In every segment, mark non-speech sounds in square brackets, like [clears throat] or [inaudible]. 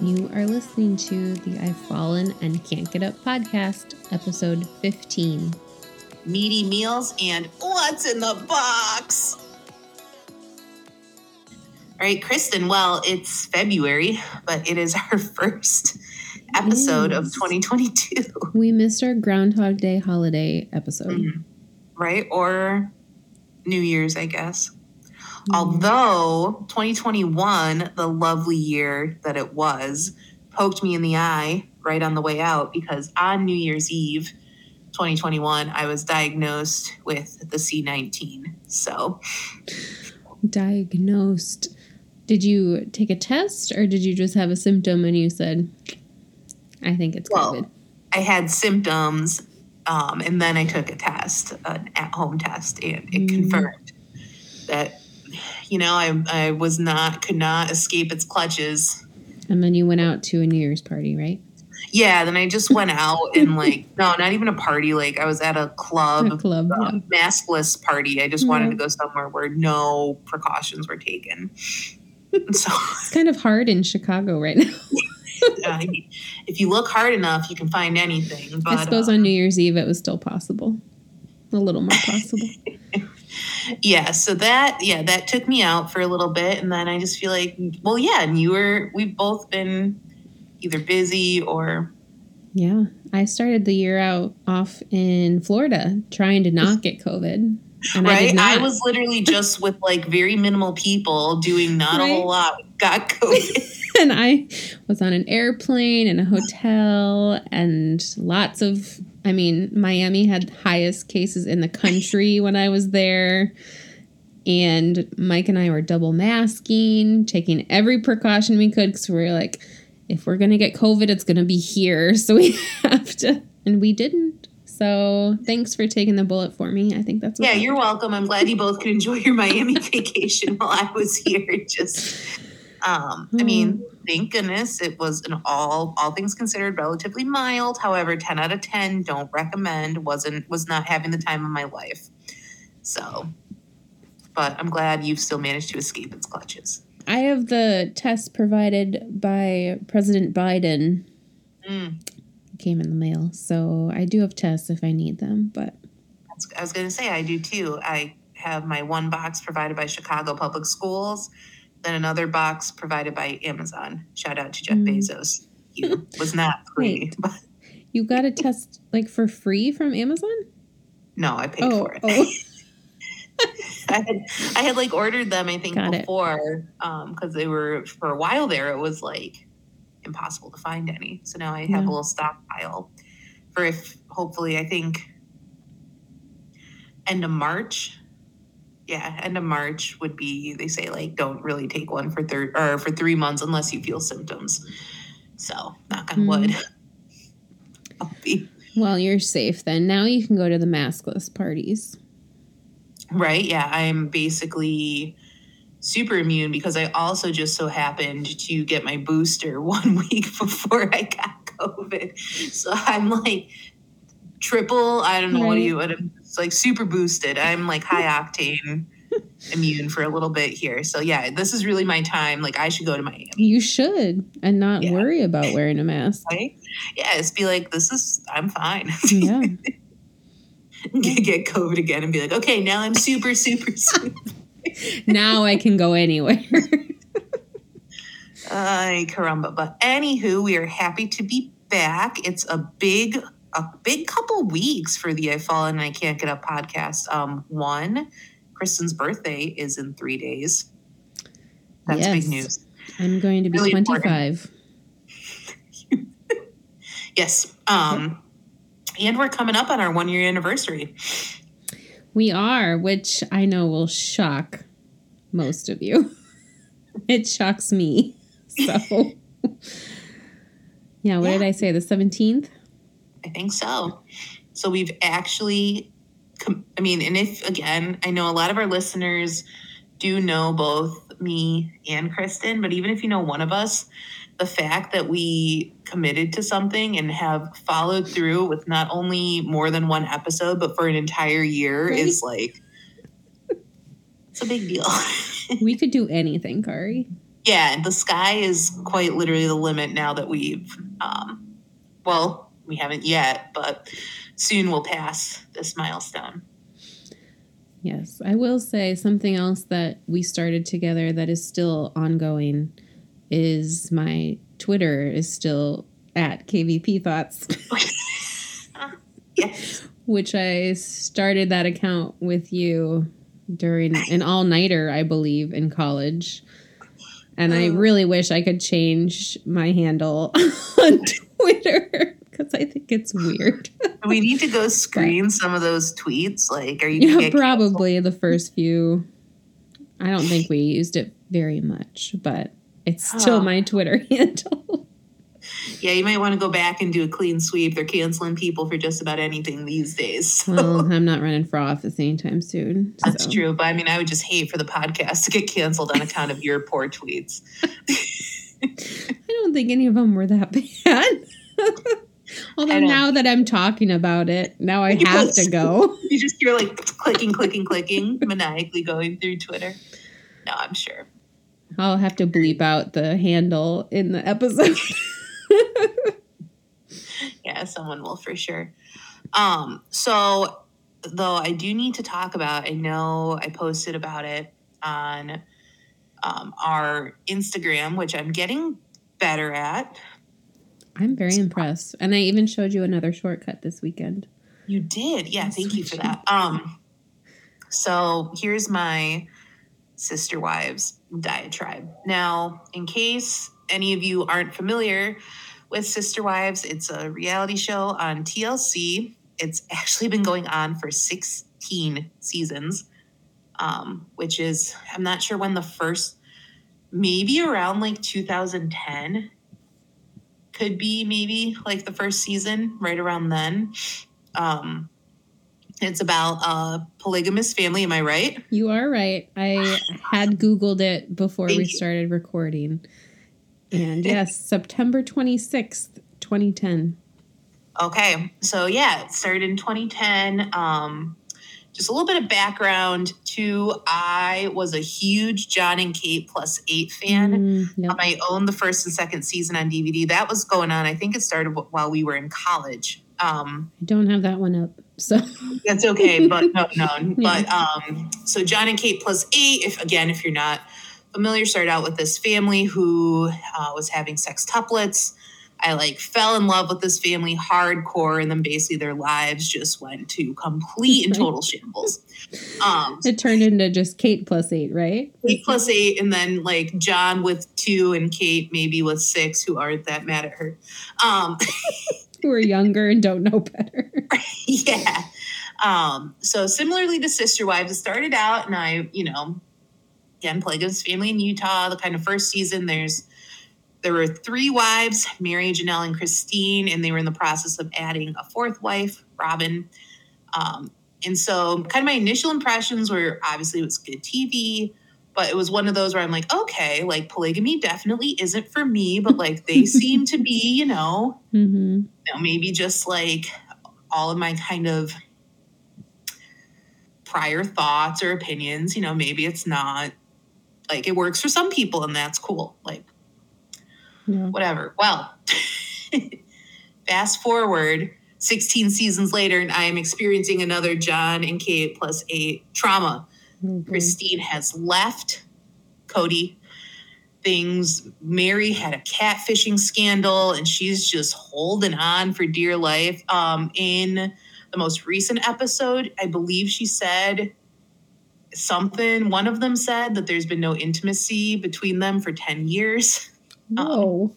You are listening to the I've Fallen and Can't Get Up podcast, episode 15. Meaty meals and what's in the box? All right, Kristen. Well, it's February, but it is our [laughs] first episode of 2022, We missed our Groundhog Day holiday episode. Mhm. right? Or New Year's, I guess. Mm. Although 2021, the lovely year that it was, poked me in the eye right on the way out because on New Year's Eve, 2021, I was diagnosed with the C19. So, Diagnosed. Did you take a test or did you just have a symptom and you said, I think it's Well, COVID? I had symptoms, um, and then I took a test, an at-home test, and it Mm. confirmed that, you know, I I was not could not escape its clutches. And then you went out to a New Year's party, right? Yeah, then I just went out and like [laughs] no, not even a party. Like I was at a club, A club. yeah. um, maskless party. I just wanted to go somewhere where no precautions were taken. [laughs] so It's kind of hard in Chicago right now. [laughs] uh, if you look hard enough, you can find anything. But I suppose uh, on New Year's Eve it was still possible. A little more possible. Yeah so that yeah that took me out for a little bit and then i just feel like well yeah and you were we've both been either busy or Yeah, I started the year out off in Florida trying to [laughs] not get COVID, and I right? Did I, was literally [laughs] just with like very minimal people doing not a whole lot got [laughs] covid. And I was on an airplane in a hotel, and lots of. I mean, Miami had highest cases in the [laughs] country when I was there. And Mike and I were double masking, taking every precaution we could because we were like, if we're going to get COVID, it's going to be here. [laughs] So we have to. And we didn't. So thanks for taking the bullet for me. I think that's what yeah you're welcome i'm glad you both could enjoy your miami [laughs] vacation while i was here just um i mean thank goodness it was an all all things considered relatively mild. However 10 out of 10 don't recommend wasn't was not having the time of my life. So but i'm glad you've still managed to escape its clutches. I have the test provided by President Biden. mm, came in the mail. So I do have tests if I need them, but i was going to say i do too. I have my one box provided by chicago public schools then another box provided by amazon shout out to jeff Mm. bezos he [laughs] was not free Wait. [laughs] you got a test like for free from Amazon? no i paid Oh, for it oh. [laughs] I had I had like ordered them I think Got before um because they were for a while there it was like impossible to find any so now I have Yeah. a little stockpile for if hopefully I think end of March yeah end of March would be they say like don't really take one for third or for three months unless you feel symptoms so knock on Mm. wood [laughs] be Well, you're safe then. Now you can go to the maskless parties. Right. Yeah. I'm basically super immune because I also just so happened to get my booster [laughs] one week before I got COVID. So I'm like triple, I don't know what do you, what I'm- it's like super boosted. I'm like high [laughs] octane immune for a little bit here. So yeah, this is really my time. Like I should go to Miami. You should and not Yeah. worry about wearing a mask. Right? Yeah, just be like, this is, I'm fine. [laughs] Yeah. [laughs] get COVID again and be like, okay, now I'm super, super, super. now I can go anywhere. Ay, caramba. But anywho, we are happy to be back. It's a big, a big couple weeks for the I Fallen and I Can't Get Up podcast. Um, one, Kristen's birthday is in three days. That's Yes. big news. I'm going to be Really 25. [laughs] Yes. Um, and we're coming up on our one year anniversary. We are, which I know will shock most of you. [laughs] it shocks me. So, [laughs] yeah, what did I say? The 17th? I think so. So we've actually, com- I mean, and if again, I know a lot of our listeners do know both me and Kristen, but even if you know one of us, the fact that we committed to something and have followed through with not only more than one episode, but for an entire year Right. is like, it's a big deal. [laughs] We could do anything, Kari. yeah, the sky is quite literally the limit now that we've, um, well, we haven't yet, but soon we'll pass this milestone. Yes, I will say something else that we started together that is still ongoing is my Twitter is still at KVP Thoughts. [laughs] yes. Which I started that account with you during an all nighter, I believe, in college. And I oh. really wish I could change my handle [laughs] on Twitter because I think it's weird. we need to go [laughs] screen some of those tweets. Like, are you? Yeah, probably canceled? the first few. I don't think we used it very much, but it's still oh. my Twitter [laughs] handle. Yeah, you might want to go back and do a clean sweep. They're canceling people for just about anything these days. So. Well, I'm not running for office anytime soon. That's true. But I mean, I would just hate for the podcast to get canceled on account of your poor tweets. [laughs] I don't think any of them were that bad. Although now that I'm talking about it, now I have to go. [laughs] You just hear like clicking, clicking, clicking, maniacally going through Twitter. No, I'm sure. I'll have to bleep out the handle in the episode. [laughs] yeah, someone will for sure. Um, so though I do need to talk about, I know I posted about it on um, our Instagram, which I'm getting better at. I'm very impressed. And I even showed you another shortcut this weekend. You did. Yeah, thank you for that. Um so here's my sister wives diatribe. Now, in case any of you aren't familiar with Sister Wives, it's a reality show on TLC. It's actually been going on for 16 seasons, um, which is, I'm not sure when the first, maybe around like 2010 could be maybe like the first season, right around then. Um, it's about a polygamous family. Am I right? You are right. I had Googled it before Thank we started you. recording. And yes, September 26th, 2010. Okay. So, yeah, it started in 2010. Um, just a little bit of background too. I was a huge Jon and Kate plus eight fan. Mm, yep. I owned the first and second season on DVD. That was going on. I think it started while we were in college. Um, I don't have that one up, so [laughs] that's okay. But no, no. [laughs] yeah. But um, so Jon and Kate plus eight. If again, if you're not familiar, started out with this family who uh, was having sex sextuplets. I like fell in love with this family hardcore, and then basically their lives just went to complete and [laughs] total shambles. Um, it turned into just Kate plus eight, right? Kate plus eight, and then like Jon with two, and Kate maybe with six, who aren't that mad at her. Um, [laughs] who are younger and don't know better. [laughs] yeah. Um, so similarly to Sister Wives, it started out, and I, you know, again, Polygamous Family in Utah. The kind of first season, there's there were three wives, Meri, Janelle, and Christine, and they were in the process of adding a fourth wife, Robyn. Um, and so, kind of my initial impressions were obviously it was good TV, but it was one of those where I'm like, okay, like polygamy definitely isn't for me, but like they [laughs] seem to be, you know, mm-hmm. you know, maybe just like all of my kind of prior thoughts or opinions, you know, maybe it's not like it works for some people and that's cool. Like whatever. Well, [laughs] fast forward 16 seasons later, and I am experiencing another Jon and Kate plus eight trauma. Mm-hmm. Christine has left Kody. Things, Meri had a catfishing scandal, and she's just holding on for dear life. Um, in the most recent episode, I believe she said something. One of them said that there's been no intimacy between them for 10 years. [laughs] Whoa. Um,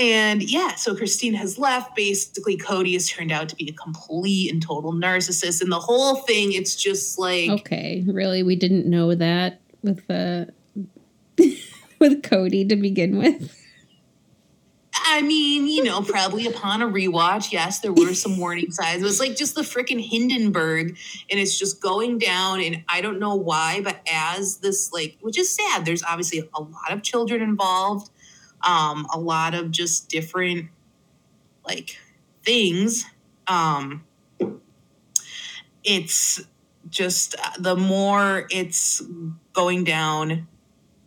and yeah, so Christine has left. Basically, Kody has turned out to be a complete and total narcissist. And the whole thing, it's just like Okay, really? We didn't know that with the uh, [laughs] with Kody to begin with. I mean, you know, probably upon a rewatch, yes, there were some warning signs. It was like just the freaking Hindenburg, and it's just going down. And I don't know why, but as this, like, which is sad, there's obviously a lot of children involved, um, a lot of just different, like, things. Um, it's just uh, the more it's going down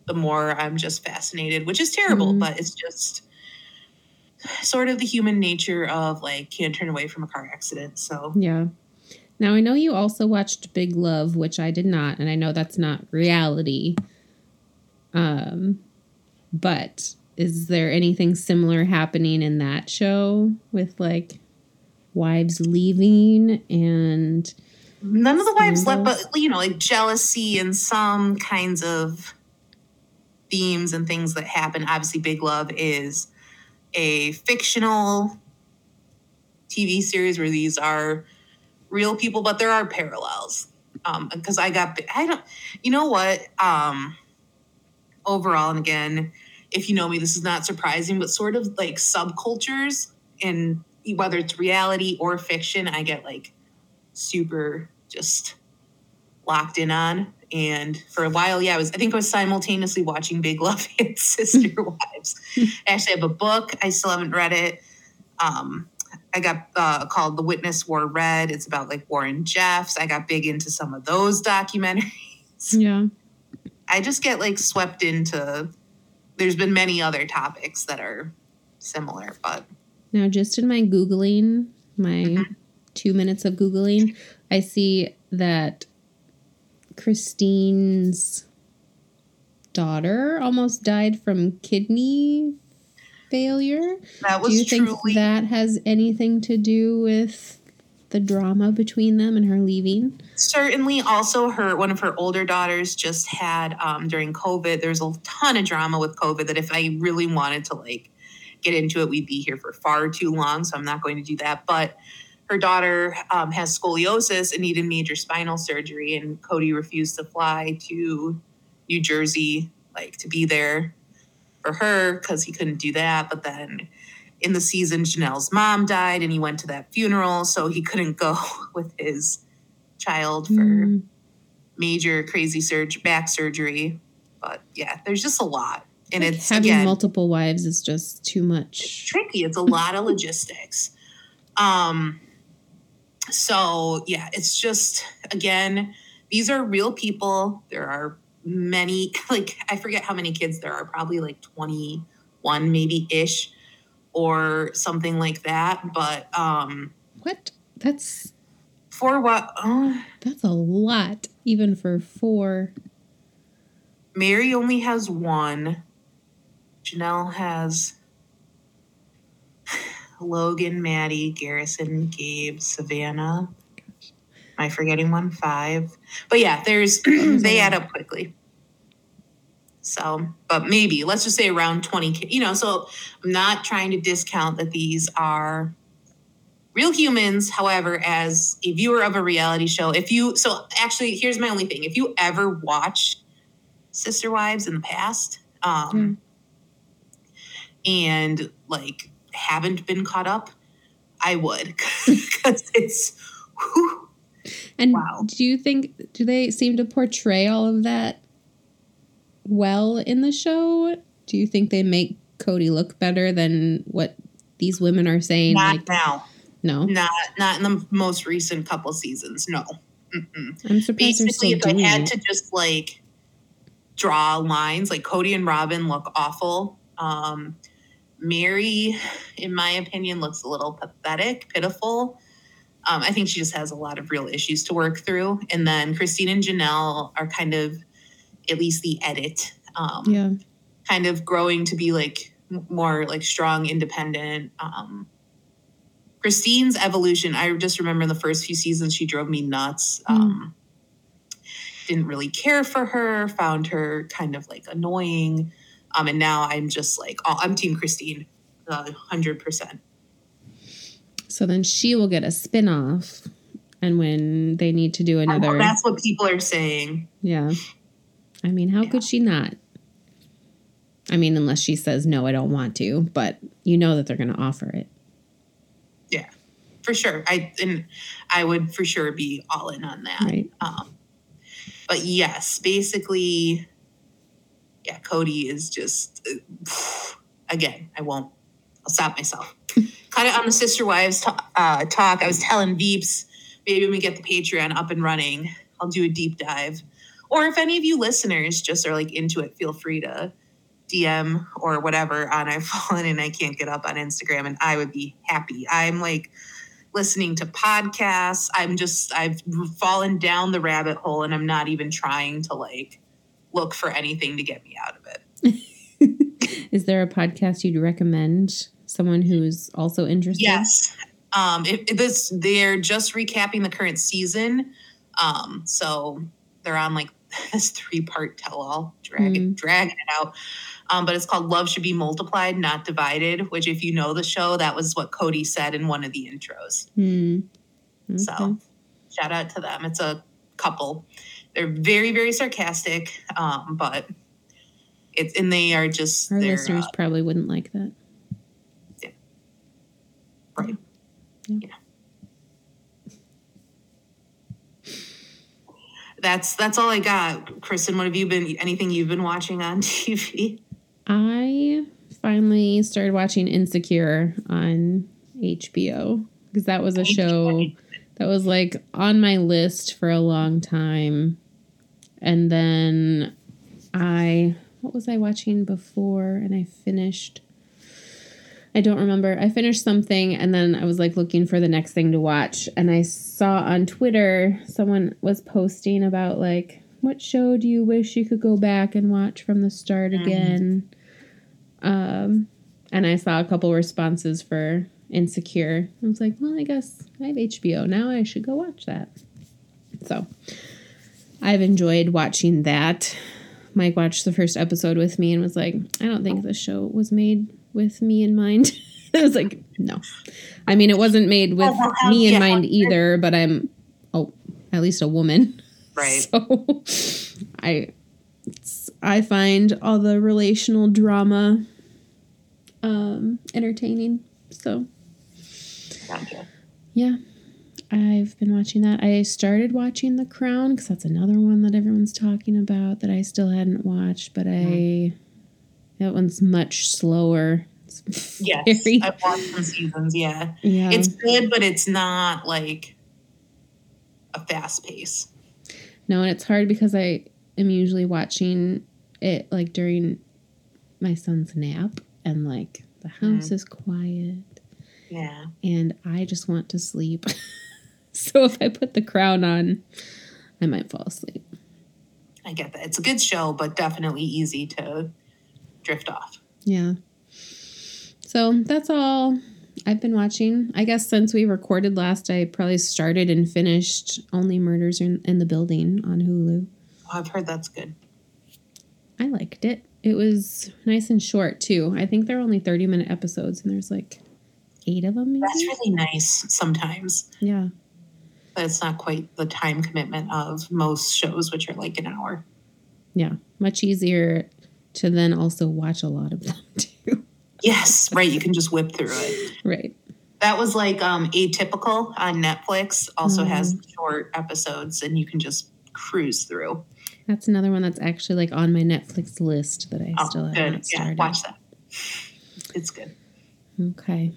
the more I'm just fascinated, which is terrible, Mhm. but it's just sort of the human nature of like can't turn away from a car accident. So Yeah. Now I know you also watched Big Love, which I did not, and I know that's not reality. Um, but is there anything similar happening in that show with like wives leaving and none of the wives left, but you know, like jealousy and some kinds of themes and things that happen. Obviously, Big Love is a fictional TV series where these are real people, but there are parallels. Um, because I got, I don't, you know what? Um, overall, and again, if you know me, this is not surprising, but sort of like subcultures and whether it's reality or fiction, I get like super just locked in on. And for a while, yeah, I was I think I was simultaneously watching Big Love [laughs] and Sister [laughs] Wives. I actually have a book. I still haven't read it. Um, I got uh, called The Witness Wore Red. It's about like Warren Jeffs. I got big into some of those documentaries. yeah. [laughs] I just get like swept into. There's been many other topics that are similar, but Now just in my googling, my two minutes of googling, I see that Christine's daughter almost died from kidney failure. that was Do you think that has anything to do with the drama between them and her leaving? certainly also her one of her older daughters just had um, during covid there's a ton of drama with covid that if i really wanted to like get into it we'd be here for far too long so i'm not going to do that but her daughter um, has scoliosis and needed major spinal surgery and kody refused to fly to new jersey like to be there for her because he couldn't do that but then in the season janelle's mom died and he went to that funeral so he couldn't go [laughs] with his child for Mm, major crazy surge back surgery. But yeah, there's just a lot. And like it's having again multiple wives is just too much. tricky. It's a lot of [laughs] logistics. Um so yeah, it's just again, these are real people. There are many [laughs] like I forget how many kids there are, probably like 21 maybe ish or something like that. But um What? That's for what oh, that's a lot, even for four. Meri only has one. Janelle has Logan, Maddie, Garrison, Gabe, Savannah. Am I forgetting one? Five. But yeah, there's [clears throat] they add up quickly. So, but maybe let's just say around 20 you know, so I'm not trying to discount that these are real humans. However, as a viewer of a reality show, if you so actually here's my only thing. If you ever watched Sister Wives in the past, um and like haven't been caught up, I would [laughs] because it's whew, And Wow. do you think do they seem to portray all of that well in the show? Do you think they make Kody look better than what these women are saying? not like, now, no, not not in the most recent couple seasons. No. Mm-mm. I'm surprised basically if i had it. to just like draw lines like kody and robyn look awful um meri in my opinion looks a little pathetic pitiful. Um, i think she just has a lot of real issues to work through. And then christine and janelle are kind of at least the edit um, yeah, kind of growing to be like more like strong independent. Um christine's evolution i just remember in the first few seasons she drove me nuts. Um didn't really care for her found her kind of like annoying um and now i'm just like oh, i'm team christine uh, 100% so then she will get a spin off, and when they need to do another, that's what people are saying yeah. I mean, how Yeah. could she not? I mean, unless she says no, I don't want to, but you know that they're going to offer it. yeah for sure i and i would for sure be all in on that Right. Um, but yes, basically, yeah, Kody is just uh, again. I won't. I'll stop myself. [laughs] kind of on the sister wives ta- uh, talk. I was telling Veeps, maybe when we get the Patreon up and running, I'll do a deep dive Or if any of you listeners just are like into it, feel free to DM or whatever on [laughs] I've fallen and I can't get up on Instagram, and I would be happy. I'm like listening to podcasts. I'm just I've fallen down the rabbit hole, and I'm not even trying to like look for anything to get me out of it. [laughs] Is there a podcast you'd recommend? Someone who's also interested? Yes. Um, it, it- this they're just recapping the current season. Um, so they're on like [laughs] this three part tell all, dragging Mm. dragging it out. Um, but it's called Love Should Be Multiplied, Not Divided, which if you know the show, that was what Kody said in one of the intros. Hmm. So shout out to them. It's a couple. They're very, very sarcastic, um, but it's and they are just Our listeners uh, probably wouldn't like that. Yeah. right. Yeah. Yeah. That's that's all I got. Kristen, what have you been anything you've been watching on [laughs] TV? I finally started watching Insecure on HBO because that was a show that was like on my list for a long time. And then I, what was I watching before? And I finished, I don't remember. I finished something and then I was like looking for the next thing to watch. And I saw on Twitter someone was posting about like, what show do you wish you could go back and watch from the start Mhm. again? Um, and I saw a couple responses for Insecure. I was like, well, I guess I have HBO now. I should go watch that. So I've enjoyed watching that. Mike watched the first episode with me and was like, I don't think the show was made with me in mind. [laughs] I was like, no. I mean, it wasn't made with Oh, well, me in yeah. mind either, but I'm, oh, at least a woman. Right. [laughs] So I I find all the relational drama um entertaining. So Gotcha. yeah. I've been watching that. I started watching The Crown because that's another one that everyone's talking about that I still hadn't watched, but I mm-hmm. that one's much slower. It's Yes. very- I've watched some seasons, yeah. yeah. It's good, but it's not like a fast pace. No, and it's hard because I am usually watching it like during my son's nap and like the house mm-hmm. is quiet Yeah. and I just want to sleep. [laughs] so if I put the crown on, I might fall asleep. I get that. It's a good show, but definitely easy to drift off. Yeah. So that's all I've been watching. I guess since we recorded last, I probably started and finished Only Murders in, in the Building on Hulu. Oh, I've heard that's good. I liked it. It was nice and short too. I think they're only 30 minute episodes and there's like eight of them maybe. That's really nice sometimes, yeah. but it's not quite the time commitment of most shows, which are like an hour. Yeah. Much easier to then also watch a lot of them [laughs] too. Yes, right. You can just whip through it. right. That was like um, Atypical on Netflix. Also Mm. has short episodes, and you can just cruise through. That's another one that's actually like on my Netflix list that I Oh, still have good. not Yeah, started. watch that. It's good. Okay.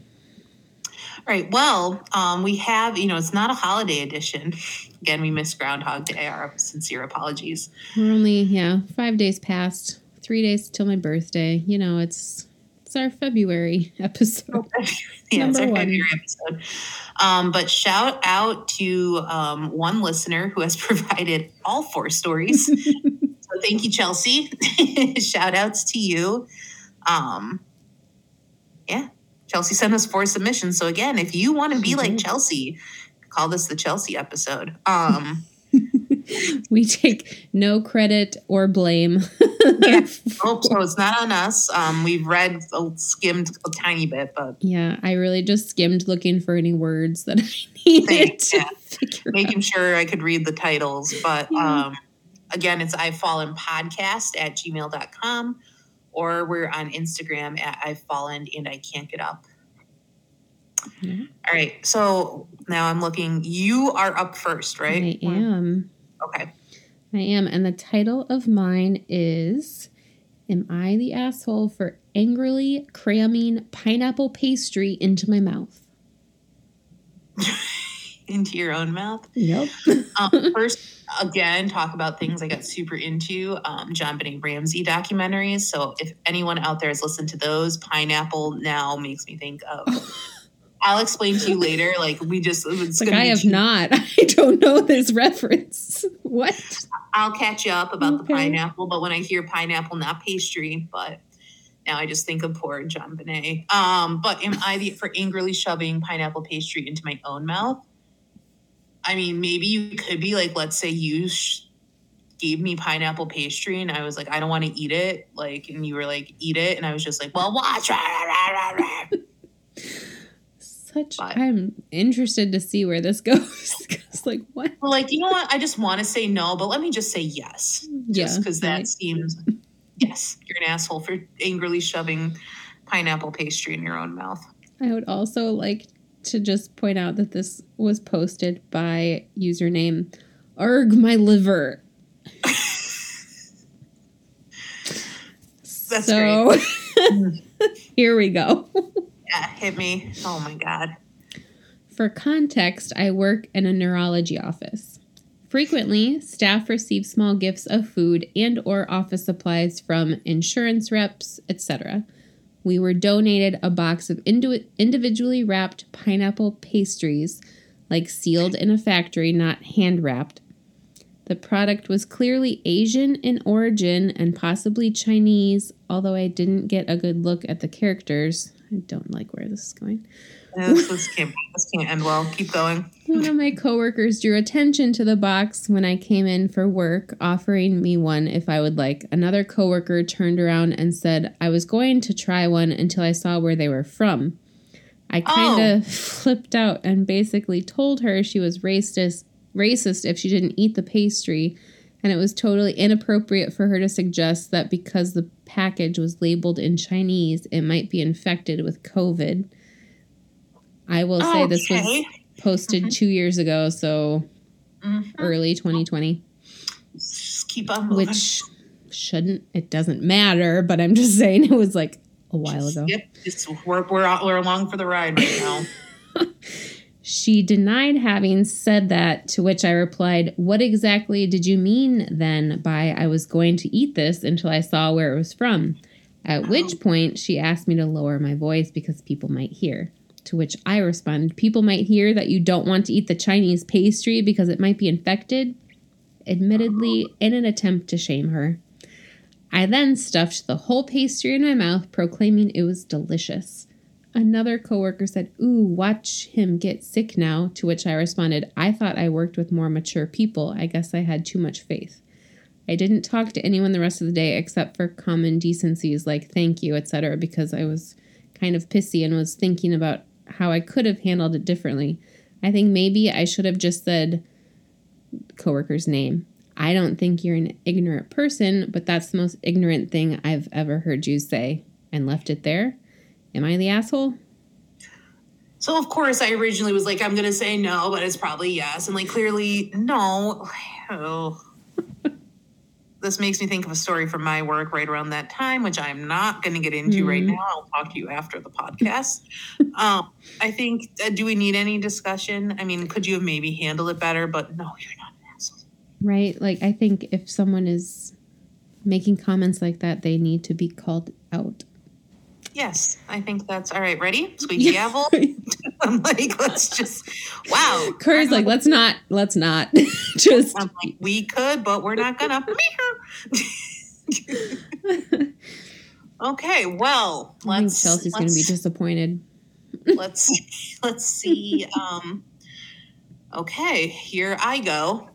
All right. Well, um, we have, you know, it's not a holiday edition. Again, we missed Groundhog Day. Our sincere apologies. We're only, yeah, five days past, three days till my birthday. You know, it's it's our February [laughs] episode. yeah, it's our one. February episode. Um, but shout out to um, one listener who has [laughs] provided all four stories. [laughs] so thank you, Chelsea. shout outs to you. Um, yeah, Chelsea sent us four submissions. So again, if you want to be like. Chelsea, call this the Chelsea episode. Um, [laughs] we take no credit or blame. [laughs] Yeah. [laughs] oh, so it's not on us. Um, we've read, uh, skimmed a tiny bit, but Yeah, I really just skimmed looking for any words that I needed to yeah. figure out. making sure I could read the titles. But Yeah. um, again, it's I've Fallen Podcast at gmail.com or we're on Instagram at I've Fallen and I Can't Get Up. Yeah. All right. So now I'm looking. You are up first, right? I am. Okay. I am. And the title of mine is Am I the Asshole for Angrily Cramming Pineapple Pastry into My Mouth? [laughs] into your own mouth. Yep. [laughs] Um, [laughs] first, again, talk about things I got super into. Um, JonBenét Ramsey documentaries. So if anyone out there has listened to those, pineapple now makes me think of. [laughs] I'll explain to you later. Like we just, it's Like I have not. I don't know this reference. What? I'll catch you up about the pineapple, but when I hear pineapple, not pastry, but now I just think of poor JonBenét. Um, but am I the for angrily shoving pineapple pastry into my own mouth? I mean, maybe you could be like, let's say you sh- gave me pineapple pastry and I was like, I don't want to eat it. Like, and you were like, eat it. And I was just like, well, watch. Such. But- I'm interested to see where this [laughs] goes. 'Cause, like what? Well, like, you know what? I just want to say no, but let me just say yes. Mm, yeah. just because that right. seems yes you're an asshole for angrily shoving pineapple pastry in your own mouth I would also like to just point out that this was posted by username Arg my liver. [laughs] That's so [laughs] here we go. yeah hit me oh my god For context, I work in a neurology office. Frequently, staff receive small gifts of food and or office supplies from insurance reps, etc. We were donated a box of indi- individually wrapped pineapple pastries, like sealed in a factory, not hand wrapped. The product was clearly Asian in origin and possibly Chinese, although I didn't get a good look at the characters. I don't like where this is going. This, this can't this can't end well keep going One of my coworkers drew attention to the box when I came in for work, offering me one if I would like. Another coworker turned around and said I was going to try one until I saw where they were from. I kind of oh. flipped out and basically told her she was racist racist if she didn't eat the pastry and it was totally inappropriate for her to suggest that because the package was labeled in Chinese, it might be infected with COVID. I will say this was Okay. posted Mhm. two years ago, so Mhm. early 2020, just keep on moving. which shouldn't, it doesn't matter, but I'm just saying it was like a while ago. yep we're, we're, we're along for the ride right now [laughs] [laughs] She denied having said that, to which I replied, What exactly did you mean then by I was going to eat this until I saw where it was from? At which Oh. point she asked me to lower my voice because people might hear. To which I responded, People might hear that you don't want to eat the Chinese pastry because it might be infected. Admittedly, in an attempt to shame her. I then stuffed the whole pastry in my mouth, proclaiming it was delicious. Another coworker said, Ooh, watch him get sick now. To which I responded, I thought I worked with more mature people. I guess I had too much faith. I didn't talk to anyone the rest of the day except for common decencies like thank you, etc., because I was kind of pissy and was thinking about how I could have handled it differently. I think maybe I should have just said coworker's name. I don't think you're an ignorant person, but that's the most ignorant thing I've ever heard you say and left it there. Am I the asshole? So of course I originally was like, I'm gonna say no, but it's probably yes. And like clearly, no. [sighs] Oh. [laughs] This makes me think of a story from my work right around that time, which I'm not going to get into right Mhm. now. I'll talk to you after the podcast. [laughs] um, I think, uh, do we need any discussion? I mean, could you have maybe handled it better? But no, you're not an asshole. Right? Like, I think if someone is making comments like that, they need to be called out. Yes, I think that's all right. Ready? Squeaky Yeah. gavel. [laughs] I'm like, let's just, wow. Kari's like, let's not, let's not. [laughs] Just, I'm like, we could, but we're not gonna. [laughs] okay, well, I think let's Chelsea's going to be disappointed. let's let's see. Um, okay, here I go.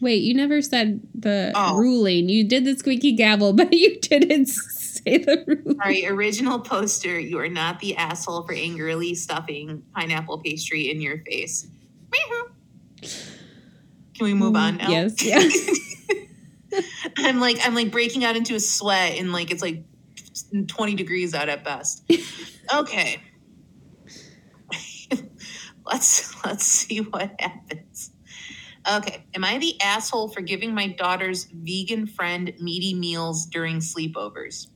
Wait, you never said the Oh. ruling. You did the squeaky gavel, but you didn't [laughs] say the right, original poster. You are not the asshole for angrily stuffing pineapple pastry in your face. Can we move on mm, now? Yes, [laughs] yeah. [laughs] I'm like I'm like breaking out into a sweat and like it's like 20 degrees out at best. Okay. let's let's see what happens. Okay. Am I the asshole for giving my daughter's vegan friend meaty meals during sleepovers?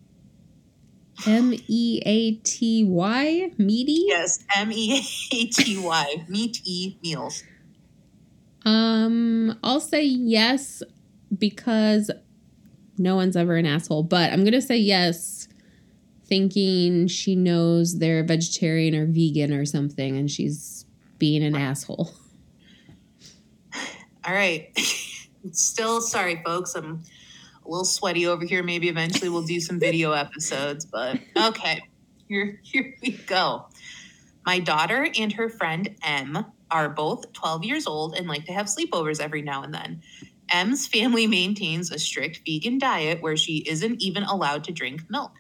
M E A T Y meaty. Yes, M E A T Y meat e meals. Um, I'll say yes because no one's ever an asshole, but I'm gonna say yes, thinking she knows they're vegetarian or vegan or something, and she's being an asshole. All right. [laughs] Still sorry, folks. I'm a little sweaty over here. Maybe eventually we'll do some video episodes, but okay. Here, here we go. My daughter and her friend M are both 12 years old and like to have sleepovers every now and then. M's family maintains a strict vegan diet where she isn't even allowed to drink milk.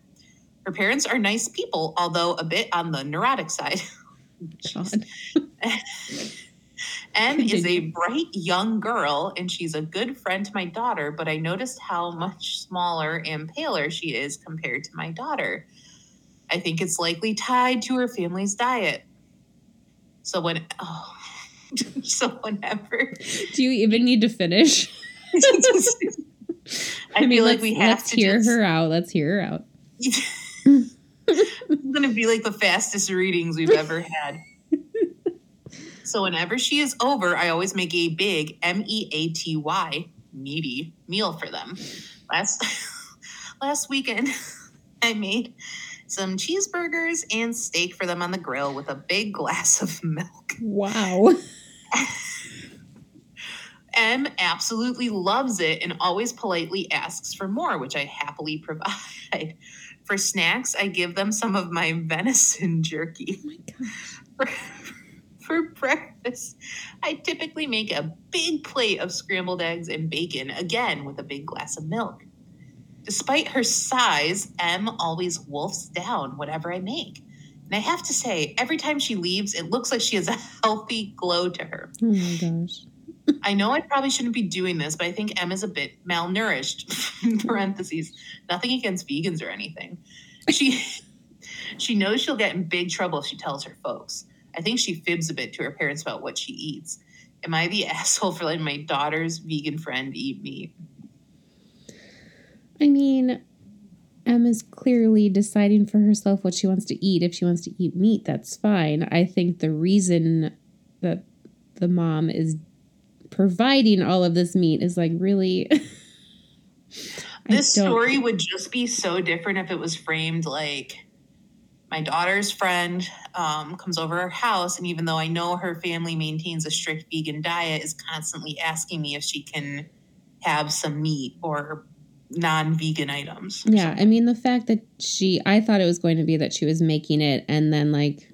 Her parents are nice people, although a bit on the neurotic side. [laughs] Oh [laughs] M [laughs] is a bright young girl and she's a good friend to my daughter, but I noticed how much smaller and paler she is compared to my daughter. I think it's likely tied to her family's diet. So when oh, [laughs] so whenever Do you even need to finish? [laughs] I, feel like we have to hear just, her out. Let's hear her out. it's gonna be like the fastest readings we've ever had. So whenever she is over, I always make a big M E A T Y meaty meal for them. Last [laughs] last weekend, [laughs] I made some cheeseburgers and steak for them on the grill with a big glass of milk. Wow. [laughs] M absolutely loves it and always politely asks for more, which I happily provide. For snacks, I give them some of my venison jerky. Oh my gosh. For, breakfast, I typically make a big plate of scrambled eggs and bacon, again with a big glass of milk. Despite her size, M always wolfs down whatever I make. And I have to say, every time she leaves, it looks like she has a healthy glow to her. Oh my gosh. [laughs] I know I probably shouldn't be doing this, but I think M is a bit malnourished. [laughs] parentheses. Nothing against vegans or anything. She [laughs] she knows she'll get in big trouble if she tells her folks. I think she fibs a bit to her parents about what she eats. Am I the [laughs] asshole for letting my daughter's vegan friend eat meat? I mean, Emma's clearly deciding for herself what she wants to eat. If she wants to eat meat, that's fine. I think the reason that the mom is providing all of this meat is like really. [laughs] This story would just be so different if it was framed like my daughter's friend um, comes over our house, and even though I know her family maintains a strict vegan diet, is constantly asking me if she can have some meat or non-vegan items. Yeah, something. I mean the fact that she I thought it was going to be that she was making it and then like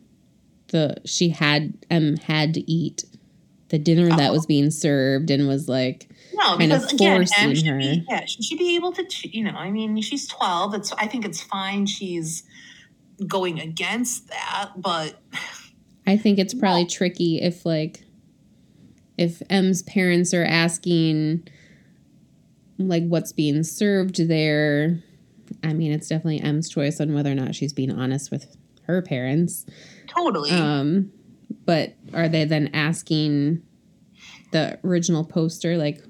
the she had um had to eat the dinner that Oh. was being served and was like no, kind of because again, should her. be, yeah, she should be able to, you know, I mean, she's twelve. It's I think it's fine. She's going against that, but I think it's probably tricky if like if M's parents are asking like what's being served there. I mean, it's definitely M's choice on whether or not she's being honest with her parents. totally. Um, but are they then asking the original poster like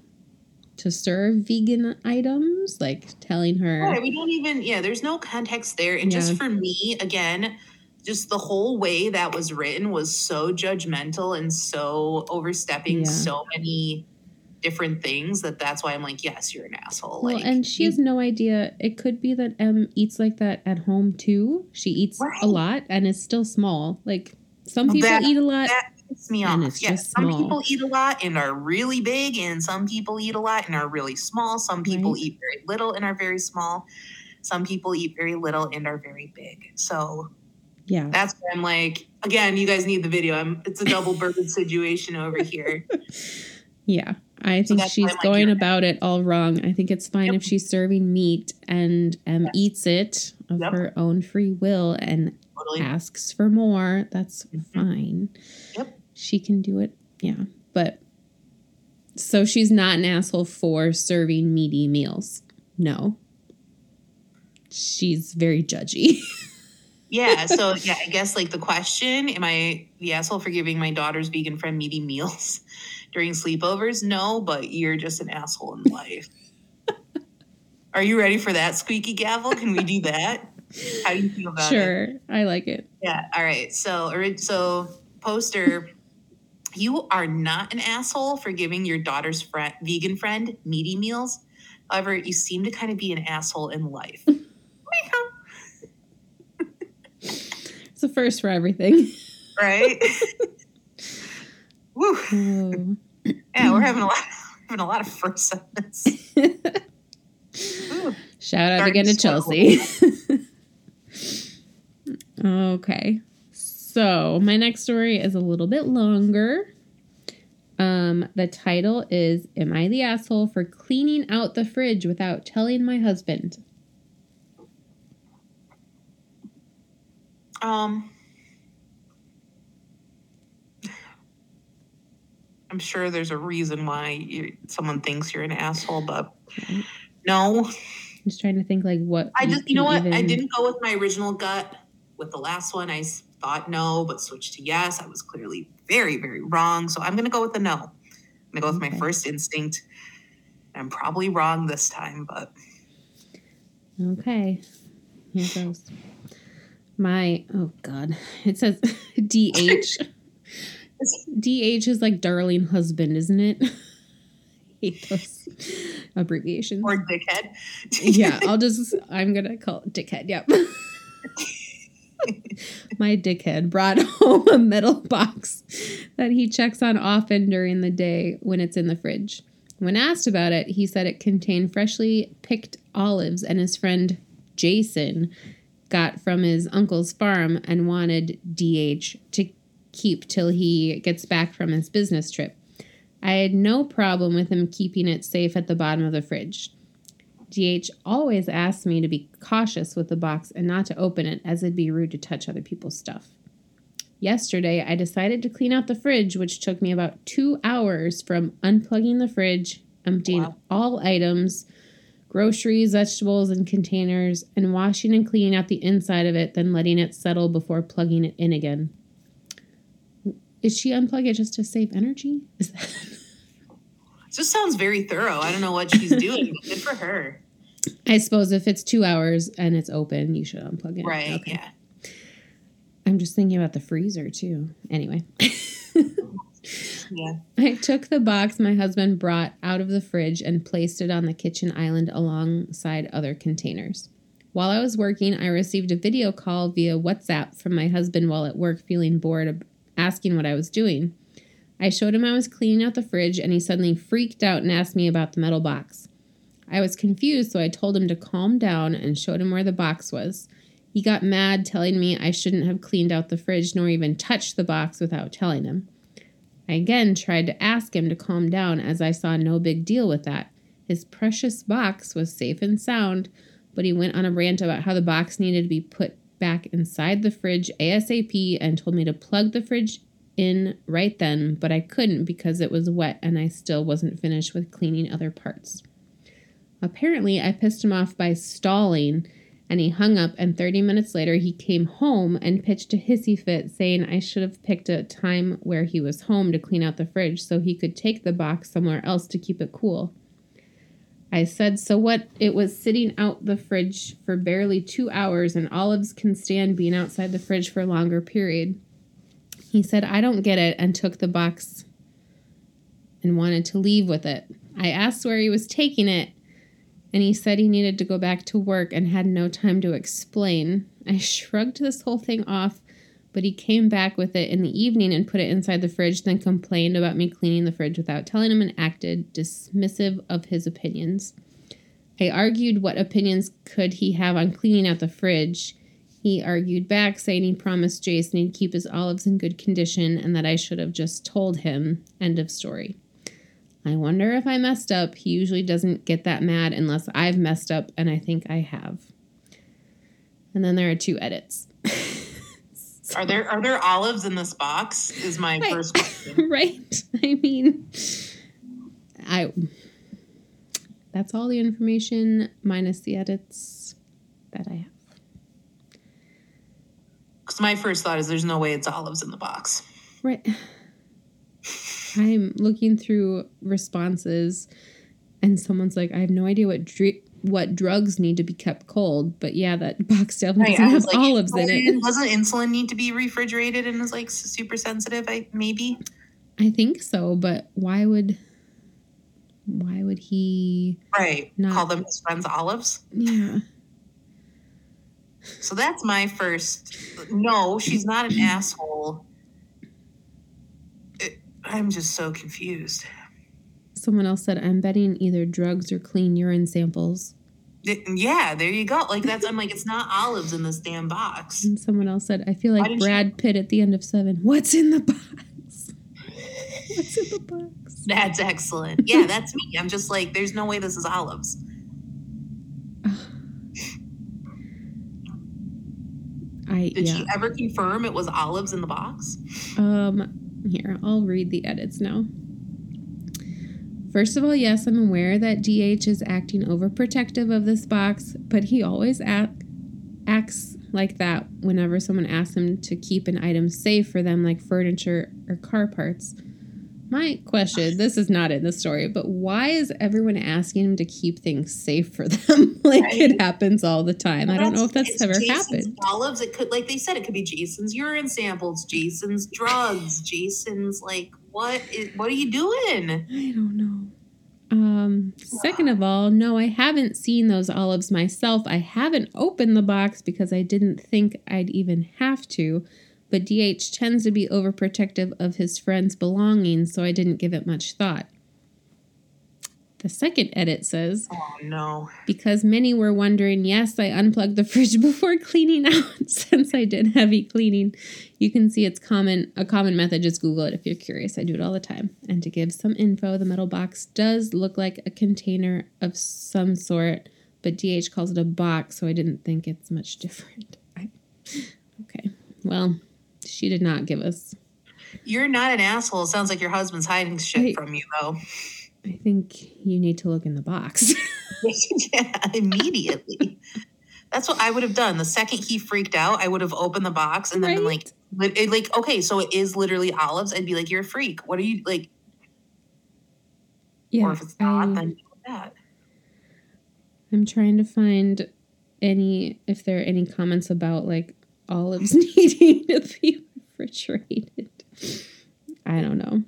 to serve vegan items? Like telling her Right, we don't even yeah, there's no context there. And just for me, again, just the whole way that was written was so judgmental and so overstepping Yeah. so many different things that that's why I'm like, yes, you're an asshole. Well, like, and she has no idea. It could be that M eats like that at home too. She eats Right. a lot and is still small. Like some people That- eat a lot. that pisses me off. it's Yes, some small. people eat a lot and are really big, and some people eat a lot and are really small. Some people Right. eat very little and are very small. Some people eat very little and are very big. So yeah. That's why I'm like, again, you guys need the video. I'm it's a double [laughs] bird situation over here. Yeah. I think why she's I'm like, going about it all wrong. I think it's fine Yep. if she's serving meat and M Yes. eats it of Yep. her own free will and Totally. asks for more. That's Mhm. fine. She can do it. Yeah. But so she's not an asshole for serving meaty meals. No. She's very judgy. [laughs] Yeah. So yeah, I guess like the question, am I the asshole for giving my daughter's vegan friend meaty meals [laughs] during sleepovers? No, but you're just an asshole in life. Are you ready for that squeaky gavel? Can we do that? How do you feel about it? Sure, I like it. Yeah. All right. So, so poster, you are not an asshole for giving your daughter's friend, vegan friend, meaty meals. However, you seem to kind of be an asshole in life. [laughs] It's a first for everything. right? [laughs] Woo. Oh. Um. Yeah, we're having a lot, having a lot of firsts on this. [laughs] Shout out Starting again to. Chelsea. okay. So, my next story is a little bit longer. Um, the title is Am I the Asshole for Cleaning Out the Fridge Without Telling My Husband? Um, I'm sure there's a reason why you, someone thinks you're an asshole, but no. I'm just trying to think like what I just, you know what? can I didn't go with my original gut. With the last one, I thought no, but switched to yes. I was clearly very, very wrong. So I'm going to go with the no. I'm going to go with my first instinct. I'm probably wrong this time, but Okay. Here goes. My oh god. It says [laughs] DH. [laughs] DH is like darling husband, isn't it? [laughs] hate those abbreviations. or dickhead. yeah, I'll just I'm gonna call it dickhead. Yep. [laughs] My dickhead brought [laughs] home a metal box that he checks on often during the day when it's in the fridge. When asked about it, he said it contained freshly picked olives and his friend Jason got from his uncle's farm and wanted DH to keep till he gets back from his business trip. I had no problem with him keeping it safe at the bottom of the fridge. DH always asked me to be cautious with the box and not to open it, as it'd be rude to touch other people's stuff. Yesterday, I decided to clean out the fridge, which took me about two hours from unplugging the fridge, emptying Wow. all items, groceries, vegetables, and containers, and washing and cleaning out the inside of it, then letting it settle before plugging it in again. Is she unplug it just to save energy? Is that This sounds very thorough. I don't know what she's doing. but Good for her. [laughs] I suppose if it's two hours and it's open, you should unplug it. Right. Okay. Yeah. I'm just thinking about the freezer too. Anyway. [laughs] Yeah. I took the box my husband brought out of the fridge and placed it on the kitchen island alongside other containers. While I was working, I received a video call via WhatsApp from my husband while at work, feeling bored, asking what I was doing. I showed him I was cleaning out the fridge, and he suddenly freaked out and asked me about the metal box. I was confused, so I told him to calm down and showed him where the box was. He got mad, telling me I shouldn't have cleaned out the fridge nor even touched the box without telling him. I again tried to ask him to calm down as I saw no big deal with that. His precious box was safe and sound, but he went on a rant about how the box needed to be put back inside the fridge ASAP and told me to plug the fridge in right then, but I couldn't because it was wet and I still wasn't finished with cleaning other parts. Apparently, I pissed him off by stalling, and he hung up. And 30 minutes later, he came home and pitched a hissy fit, saying I should have picked a time where he was home to clean out the fridge so he could take the box somewhere else to keep it cool. I said, So what? It was sitting out the fridge for barely two hours, and olives can stand being outside the fridge for a longer period. He said, I don't get it, and took the box and wanted to leave with it. I asked where he was taking it, and he said he needed to go back to work and had no time to explain. I shrugged this whole thing off, but he came back with it in the evening and put it inside the fridge, then complained about me cleaning the fridge without telling him and acted dismissive of his opinions. I argued what opinions could he have on cleaning out the fridge. He argued back, saying he promised Jason he'd keep his olives in good condition and that I should have just told him. End of story. I wonder if I messed up. He usually doesn't get that mad unless I've messed up, and I think I have. And then there are two edits. [laughs] Are there are there olives in this box? Is my Right. first question. [laughs] right? I mean, I. That's all the information minus the edits that I have. My first thought is there's no way it's olives in the box. Right. [sighs] I'm looking through responses, and someone's like, I have no idea what dre- what drugs need to be kept cold. But yeah, that [laughs] box definitely Right, have like, olives in it. Doesn't insulin need to be refrigerated and is like super sensitive? I maybe. I think so, but why would why would he Right. Not- Call them his friends olives. yeah. So that's my first. No, she's not an asshole. It, I'm just so confused. Someone else said, I'm betting either drugs or clean urine samples. It- yeah, there you go. Like that's. I'm like, it's not olives in this damn box. And someone else said, I feel like you- Brad Pitt at the end of seven. What's in the box? What's in the box? That's excellent. Yeah, that's me. I'm just like, there's no way this is olives. I Did yeah. she ever confirm it was olives in the box? Um, here, I'll read the edits now. First of all, yes, I'm aware that DH is acting overprotective of this box, but he always act, acts like that whenever someone asks him to keep an item safe for them, like furniture or car parts. My question this is not in the story, but why is everyone asking him to keep things safe for them? [laughs] like it happens all the time. I don't know if that's ever Jason's happened. Olives, it could, like they said, it could be Jason's urine samples, Jason's drugs, Jason's like, what? Is, what are you doing? I don't know. Um, second of all, no, I haven't seen those olives myself. I haven't opened the box because I didn't think I'd even have to. But DH tends to be overprotective of his friends' belongings, so I didn't give it much thought. The second edit says, Oh no! because many were wondering, yes, I unplugged the fridge [laughs] before cleaning out since I did heavy cleaning. You can see it's common a common method, just Google it if you're curious. I do it all the time. And to give some info, the metal box does look like a container of some sort, but DH calls it a box, so I didn't think it's much [laughs] different. I, okay. Well, she did not give us You're not an asshole. It sounds like your husband's hiding shit Wait. from you, though. I think you need to look in the box. [laughs] [laughs] yeah, immediately. That's what I would have done. The second he freaked out, I would have opened the box and then been like, it- eh, like, okay, so it is literally olives. I'd be like, you're a freak. What are you like? yeah. or if it's not, I- then that. I'm trying to find any if there are any comments about like olives [laughs] needing to be refrigerated. I don't know.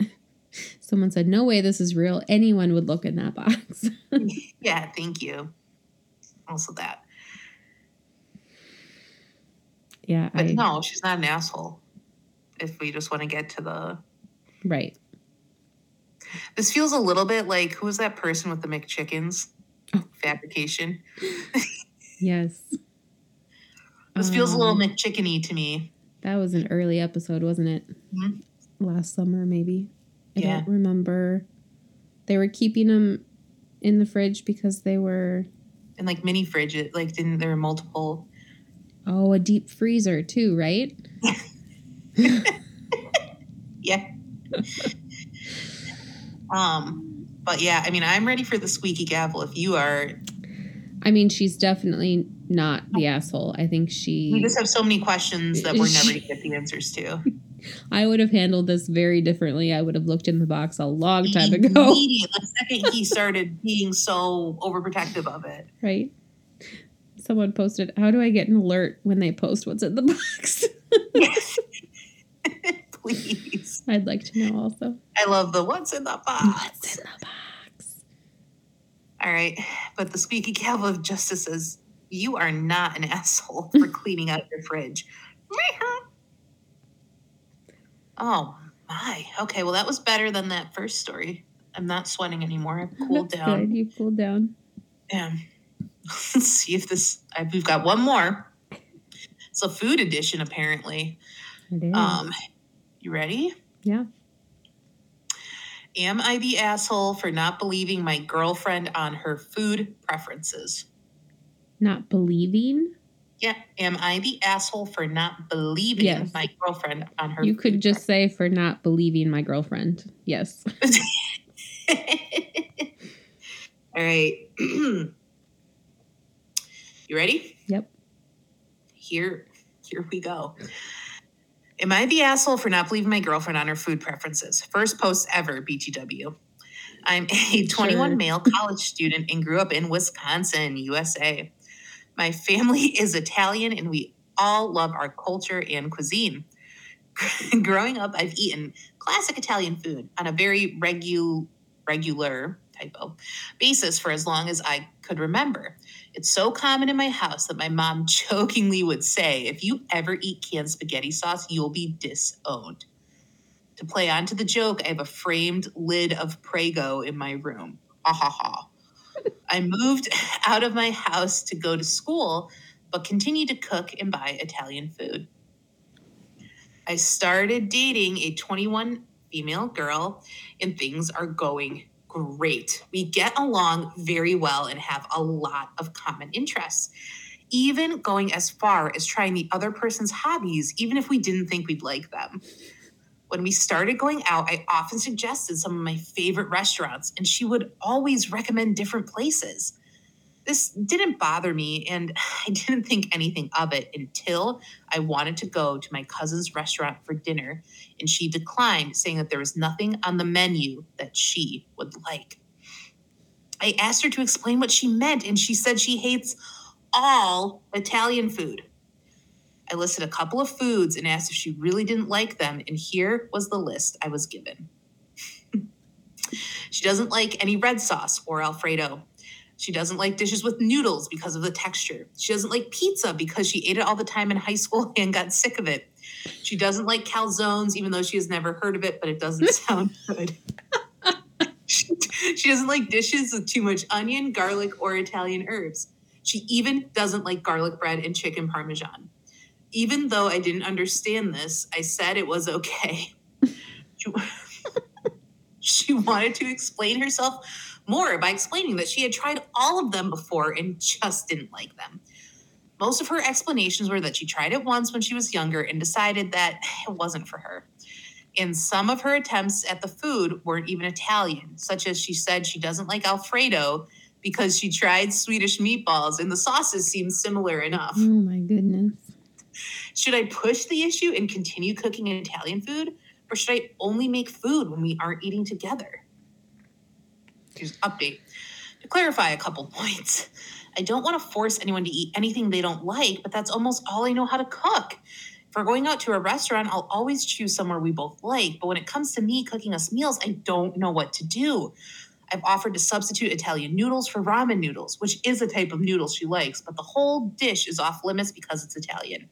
[laughs] Someone said, "No way, this is real. Anyone would look in that box." [laughs] Yeah, thank you. Also that. yeah, But I no, she's not an asshole. If we just want to get to the right. this feels a little bit like who's that person with the McChickens? Oh. Fabrication. Yes, This feels a little Um, McChickeny to me. That was an early episode, wasn't it? Mhm. Last summer, maybe. I Yeah. don't remember. They were keeping them in the fridge because they were And like mini fridge, it like didn't there were multiple oh a deep freezer too, right? [laughs] Yeah. um, but yeah, I mean, I'm ready for the squeaky gavel. If you are, I mean, she's definitely not the asshole. I think she. we just have so many questions that we're never gonna get the answers to. [laughs] I would have handled this very differently. I would have looked in the box a long time ago, Immediately, the second he [laughs] started being so overprotective of it. right? Someone posted, "How do I get an alert when they post what's in the box?" Yes. [laughs] Please. I'd like to know also. I love the what's in the box. What's in the box? All right. But the squeaky gavel of justice says, You are not an asshole for [laughs] cleaning out your fridge. [laughs] oh my. Okay. Well, that was better than that first story. I'm not sweating anymore. I've cooled That's down. Good. You cooled down. Yeah. [laughs] Let's see if this. I, we've got one more. It's a food edition, apparently. Um, you ready? yeah. Am I the asshole for not believing my girlfriend on her food preferences? Not believing. Yeah. Am I the asshole for not believing Yes. my girlfriend on her You could just say for not believing my girlfriend. Yes. [laughs] All right. [clears throat] you ready? Yep. Here, here we go. Am I the asshole for not believing my girlfriend on her food preferences? First post ever, BTW. I'm a [laughs] 21 Sure. male college student and grew up in Wisconsin, USA. My family [laughs] is Italian and we all love our culture and cuisine. [laughs] Growing up, I've eaten classic Italian food on a very regu- regular typo basis for as long as I could remember. It's so common in my house that my mom [laughs] jokingly would say, if you ever eat canned spaghetti sauce, you'll be disowned. To play on to the joke, I have a framed lid of Prego in my room. Ah, ha ha ha. [laughs] I moved [laughs] out of my house to go to school, but continued to cook and buy Italian food. I started dating a 21 female girl, and things are going great. We get along very well and have a lot of common interests. Even going as far as trying the other person's hobbies, even if we didn't think we'd like them. When we started going out, I often suggested some of my favorite restaurants, and she would always recommend different places. This didn't bother me, and [sighs] I didn't think anything of it until I wanted to go to my cousin's restaurant for dinner, and she declined, saying that there was nothing on the menu that she would like. I asked her to explain what she meant, and she said she hates all Italian food. I listed a couple of foods and asked if she really didn't like them, and here was the list I was given. [laughs] she doesn't like any red sauce or Alfredo. She doesn't like dishes with noodles because of the texture. She doesn't like pizza because she ate it all the time in high school [laughs] and got sick of it. She doesn't like calzones, even though she has never heard of it, but it doesn't [laughs] sound good. she, she doesn't like dishes with too much onion, garlic, or Italian herbs. She even doesn't like garlic bread and chicken parmesan. Even though I didn't understand this, I said it was okay. [laughs] She, she wanted to explain herself more by explaining that she had tried all of them before and just didn't like them. Most of her explanations were that she tried it once when she was younger and decided that it wasn't for her. And some of her attempts at the food weren't even Italian, such as she said she doesn't like Alfredo because she tried Swedish meatballs and the sauces seemed similar enough. Oh my goodness. Should I push the issue and continue cooking Italian food? Or should I only make food when we aren't eating together? Update. To clarify a couple [laughs] points, I don't want to force anyone to eat anything they don't like, but that's almost all I know how to cook. If we're going out to a restaurant, I'll always choose somewhere we both like. But when it comes to me cooking us meals, I don't know what to do. I've offered to substitute Italian noodles for ramen noodles, which is a type of noodle she likes, but the whole dish is off limits because it's Italian.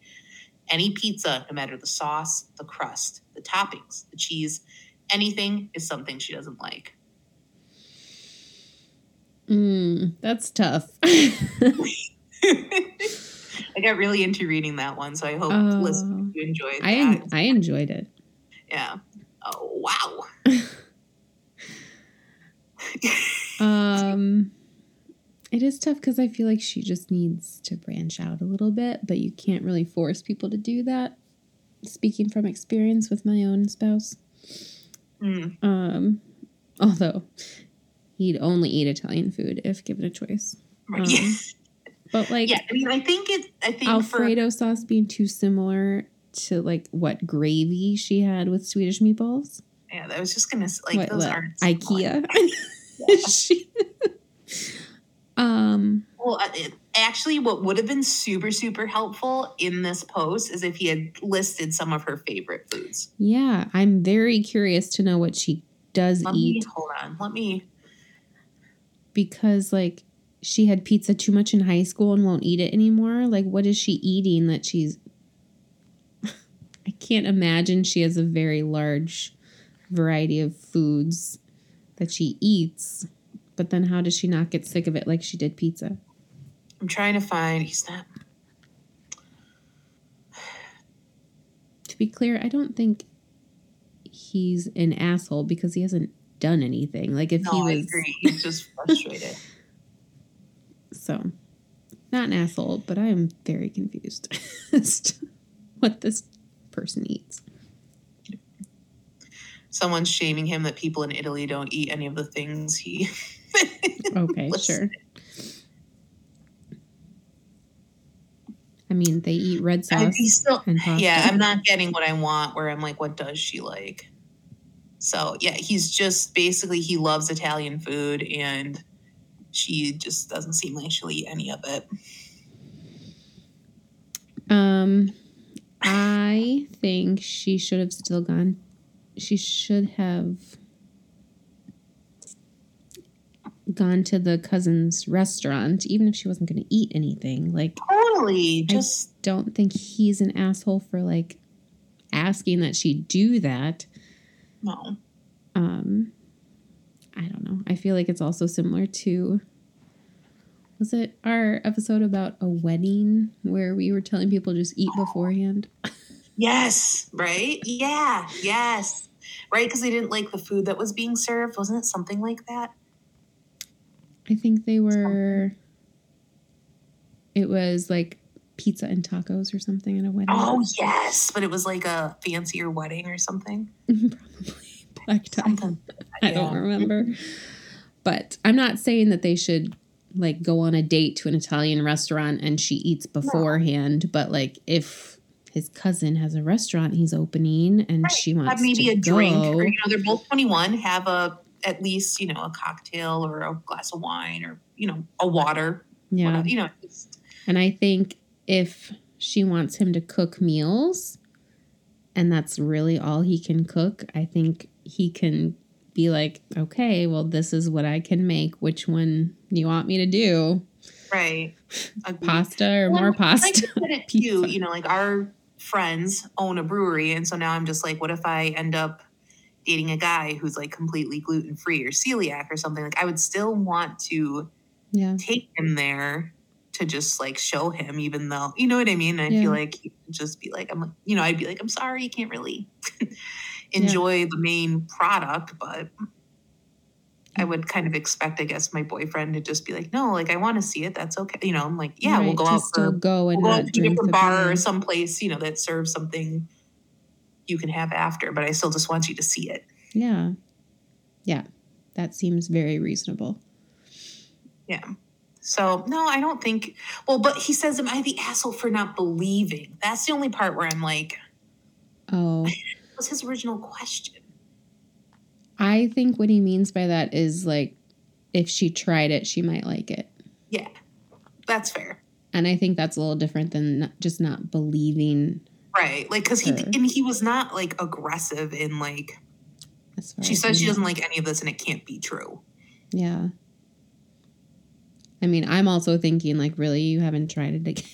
Any pizza, no matter the sauce, the crust, the toppings, the cheese, anything is something she doesn't like. Mm, that's tough. [laughs] I got really into reading that one, so I hope Oh. listeners you enjoyed I that. I enjoyed it. yeah. Oh wow. [laughs] Um, it is tough because I feel like she just needs to branch out a little bit, but you can't really force people to do that. Speaking from experience with my own spouse, Mm. um, although he'd only eat Italian food if given a choice. Right. Um, yeah. [laughs] But like yeah, I mean, I think it. I think Alfredo sauce being too similar to like what gravy she had with Swedish meatballs. yeah, I was just gonna like What, those what, aren't. IKEA. [laughs] She- um. Well, uh, it, actually, what would have been super super helpful in this post is if he had listed some of her favorite foods. Yeah, I'm very curious to know what she does Let me eat hold on. Let me. Because like she had pizza too much in high school and won't eat it anymore. Like what is she eating that she's [laughs] I can't imagine she has a very large variety of foods that she eats. But then how does she not get sick of it like she did pizza? I'm trying to find. He's not. To be clear, I don't think he's an asshole because he hasn't done anything. Like if No, he I was agree. He's just [laughs] frustrated. So, not an asshole, but I am very confused [laughs] as to what this person eats. Someone's shaming him that people in Italy don't eat any of the things he. [laughs] Okay, sure. I mean, they eat red sauce still. and pasta. Yeah, I'm not getting what I want. Where I'm like, what does she like? So yeah, he's just basically he loves Italian food and she just doesn't seem like she'll eat any of it. Um, I think she should have still gone. She should have gone to the cousin's restaurant, even if she wasn't going to eat anything. Like, Totally. Just I don't think he's an asshole for like asking that she do that. No. Um, I don't know. I feel like it's also similar to. Was it our episode about a wedding where we were telling people just eat beforehand? Yes, right? Yeah, yes. Right, because they didn't like the food that was being served. Wasn't it something like that? I think they were. It was like pizza and tacos or something at a wedding. Oh yes, but it was like a fancier wedding or something. [laughs] probably black tie. Something. [laughs] I don't remember. But I'm not saying that they should like go on a date to an Italian restaurant and she eats beforehand. But like if his cousin has a restaurant he's opening and Right. she wants Have maybe to a drink, or you know, they're both twenty one. Have a at least you know a cocktail or a glass of wine or you know a water. yeah. whatever, you know. And I think if she wants him to cook meals and that's really all he can cook, I think he can be like, okay, well, this is what I can make. Which one you want me to do? right. [laughs] Agreed. Pasta or Well, more pasta? I said it to you, you know, like our friends own a brewery, and so now I'm just like, what if I end up dating a guy who's like completely gluten free or celiac or something? Like, I would still want to yeah. take him there to just like show him, even though you know what I mean. I Yeah. feel like he would just be like, I'm, like, you know, I'd be like, I'm sorry, you can't really [laughs] enjoy the main product, but. I mm. would kind of expect, I guess, my boyfriend to just be like, "No, like I want to see it. That's okay." You know, I'm like, "Yeah, we'll go out for go and we'll go out to a different bar beer. or someplace, you know, that serves something you can have after, but I still just want you to see it. Yeah. Yeah. That seems very reasonable. Yeah. So no, I don't think. Well, but he says, "Am I the asshole for not believing?" That's the only part where I'm like, Oh, [laughs] was his original question?" I think what he means by that is like if she tried it, she might like it. Yeah, that's fair, And I think that's a little different than not, just not believing. right? Like, because he and he was not like aggressive in like. She says she doesn't like any of this, and it can't be true. Yeah. I mean, I'm also thinking like, really, you haven't tried it again.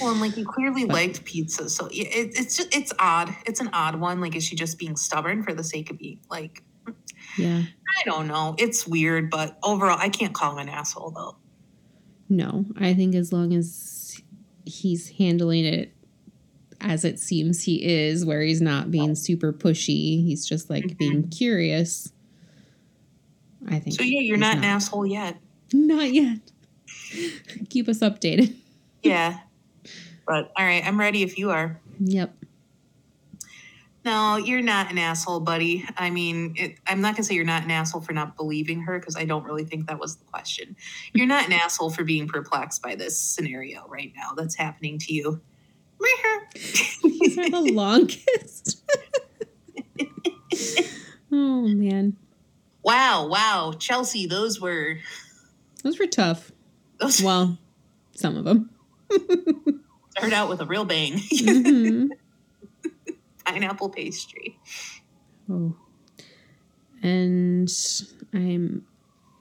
Well, and like you clearly But- liked pizza, so it, it's just it's odd. It's an odd one. Like, is she just being stubborn for the sake of being like? Yeah. I don't know. It's weird, but overall, I can't call him an asshole though. No, I think as long as he's handling it as it seems he is, where he's not being super pushy, he's just like Mhm. being curious. I think. So yeah, you're he's not, an asshole yet. Not yet. Keep us updated. Yeah, but all right, I'm ready if you are. Yep. No, you're not an asshole, buddy. I mean, it, I'm not gonna say you're not an asshole for not believing her because I don't really think that was the question. You're not an asshole for being perplexed by this scenario right now that's happening to you. These [laughs] are the longest. [laughs] oh man, wow, wow, Chelsea, those were those were tough. Well, some of them. [laughs] Start out with a real bang. [laughs] Mhm. Pineapple pastry. Oh, and I'm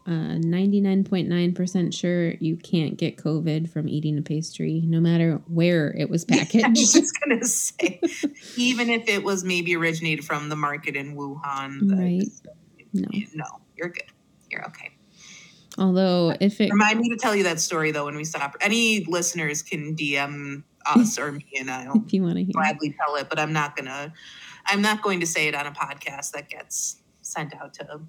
uh, 99.9% sure you can't get COVID from eating a pastry, no matter where it was [laughs] packaged. I packaged. was gonna say, even if it was maybe originated from the market in Wuhan, Right. No. No, you're good. You're okay. Although, if it Remind me to tell you that story though when we stop. Any listeners can DM us or me, and [laughs] I'll if you want to gladly tell it. But I'm not gonna. I'm not going to say it on a podcast that gets sent out to,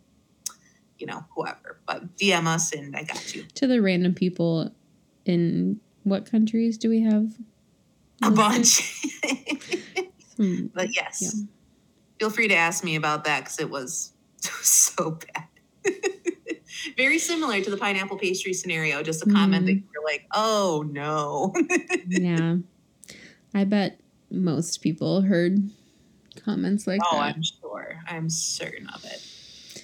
you know, whoever. But DM us, and I got you to the random people in what countries do we have? a bunch. [laughs] Hmm, but yes, Yeah. feel free to ask me about that because it was [laughs] so bad. Very similar to the pineapple pastry scenario. Just a comment that Mhm. you're like, oh no. yeah. I bet most people heard comments like oh, that. I'm sure. sure. I'm certain of it.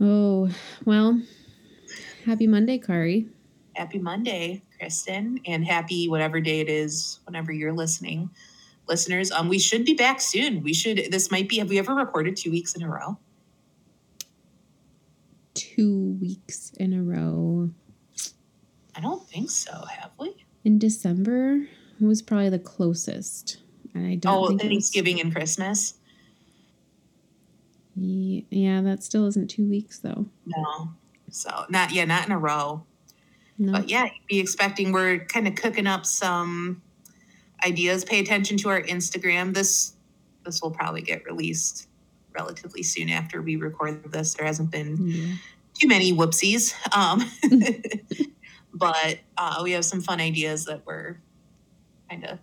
Oh, well, happy Monday, Kari. Happy Monday, Kristen, and happy whatever day it is, whenever you're listening. Listeners, um, we should be back soon. We should this might be have we ever recorded two weeks in a row? Two weeks in a row. I don't think so, have we? In December was probably the closest. And I don't Oh, think it was- Thanksgiving and Christmas. Yeah, that still isn't two weeks though. No. So not yeah, not in a row. No. But yeah, be expecting we're kind of cooking up some ideas. Pay attention to our Instagram. This this will probably get released relatively soon after we record this. There hasn't been Yeah. too many whoopsies. Um, [laughs] but uh, we have some fun ideas that we're kind of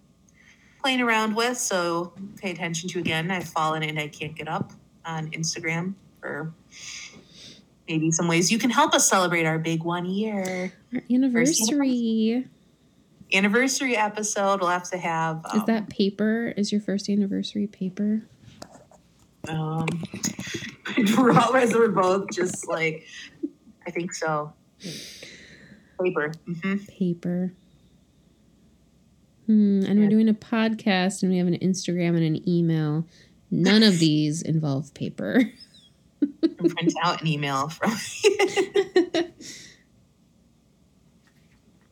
playing around with. So pay attention to again. I've fallen and I can't get up on Instagram for maybe some ways you can help us celebrate our big one year Our anniversary. anniversary episode. We'll have to have. Um, Is that paper? Is your first anniversary paper? Um, [laughs] Robert, we're both just like, I think so. Paper. hmm Paper. Hmm. And Yeah. we're doing a podcast and we have an Instagram and an email. None of [laughs] these involve paper. print out an email from. [laughs]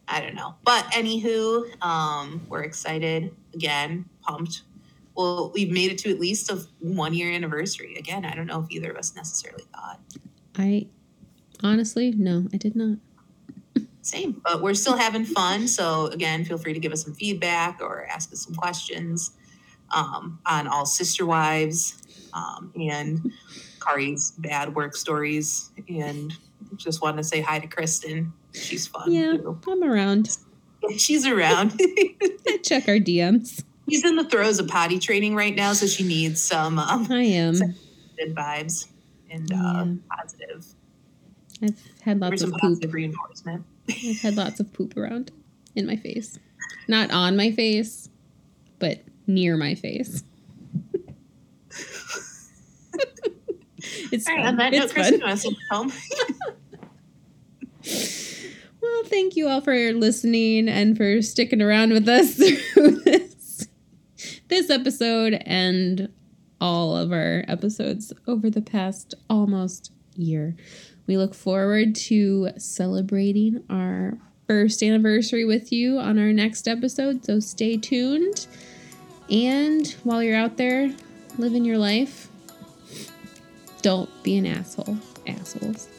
I don't know, but anywho, um, we're excited again, pumped. Well, we've made it to at least a one year anniversary. Again, I don't know if either of us necessarily thought. I honestly, no, I did not. Same, but we're still having fun. So again, feel free to give us some feedback or ask us some questions um, on all sister wives um, and Kari's bad work stories. And just want to say hi to Kristen. She's fun. Yeah, too. I'm around. [laughs] She's around. [laughs] I check our DMs. She's in the throes of potty training right now, so she needs some um, I am. good vibes and uh, Yeah. positive, I've had lots of poop. reinforcement. I've had lots of poop around in my face. Not on my face, but near my face. it's All right, fun. on that note, It's Kristen, you want to home? Well, thank you all for listening and for sticking around with us [laughs] through this this episode and all of our episodes over the past almost year. We look forward to celebrating our first anniversary with you on our next episode, so stay tuned. And while you're out there living your life, don't be an asshole. Assholes.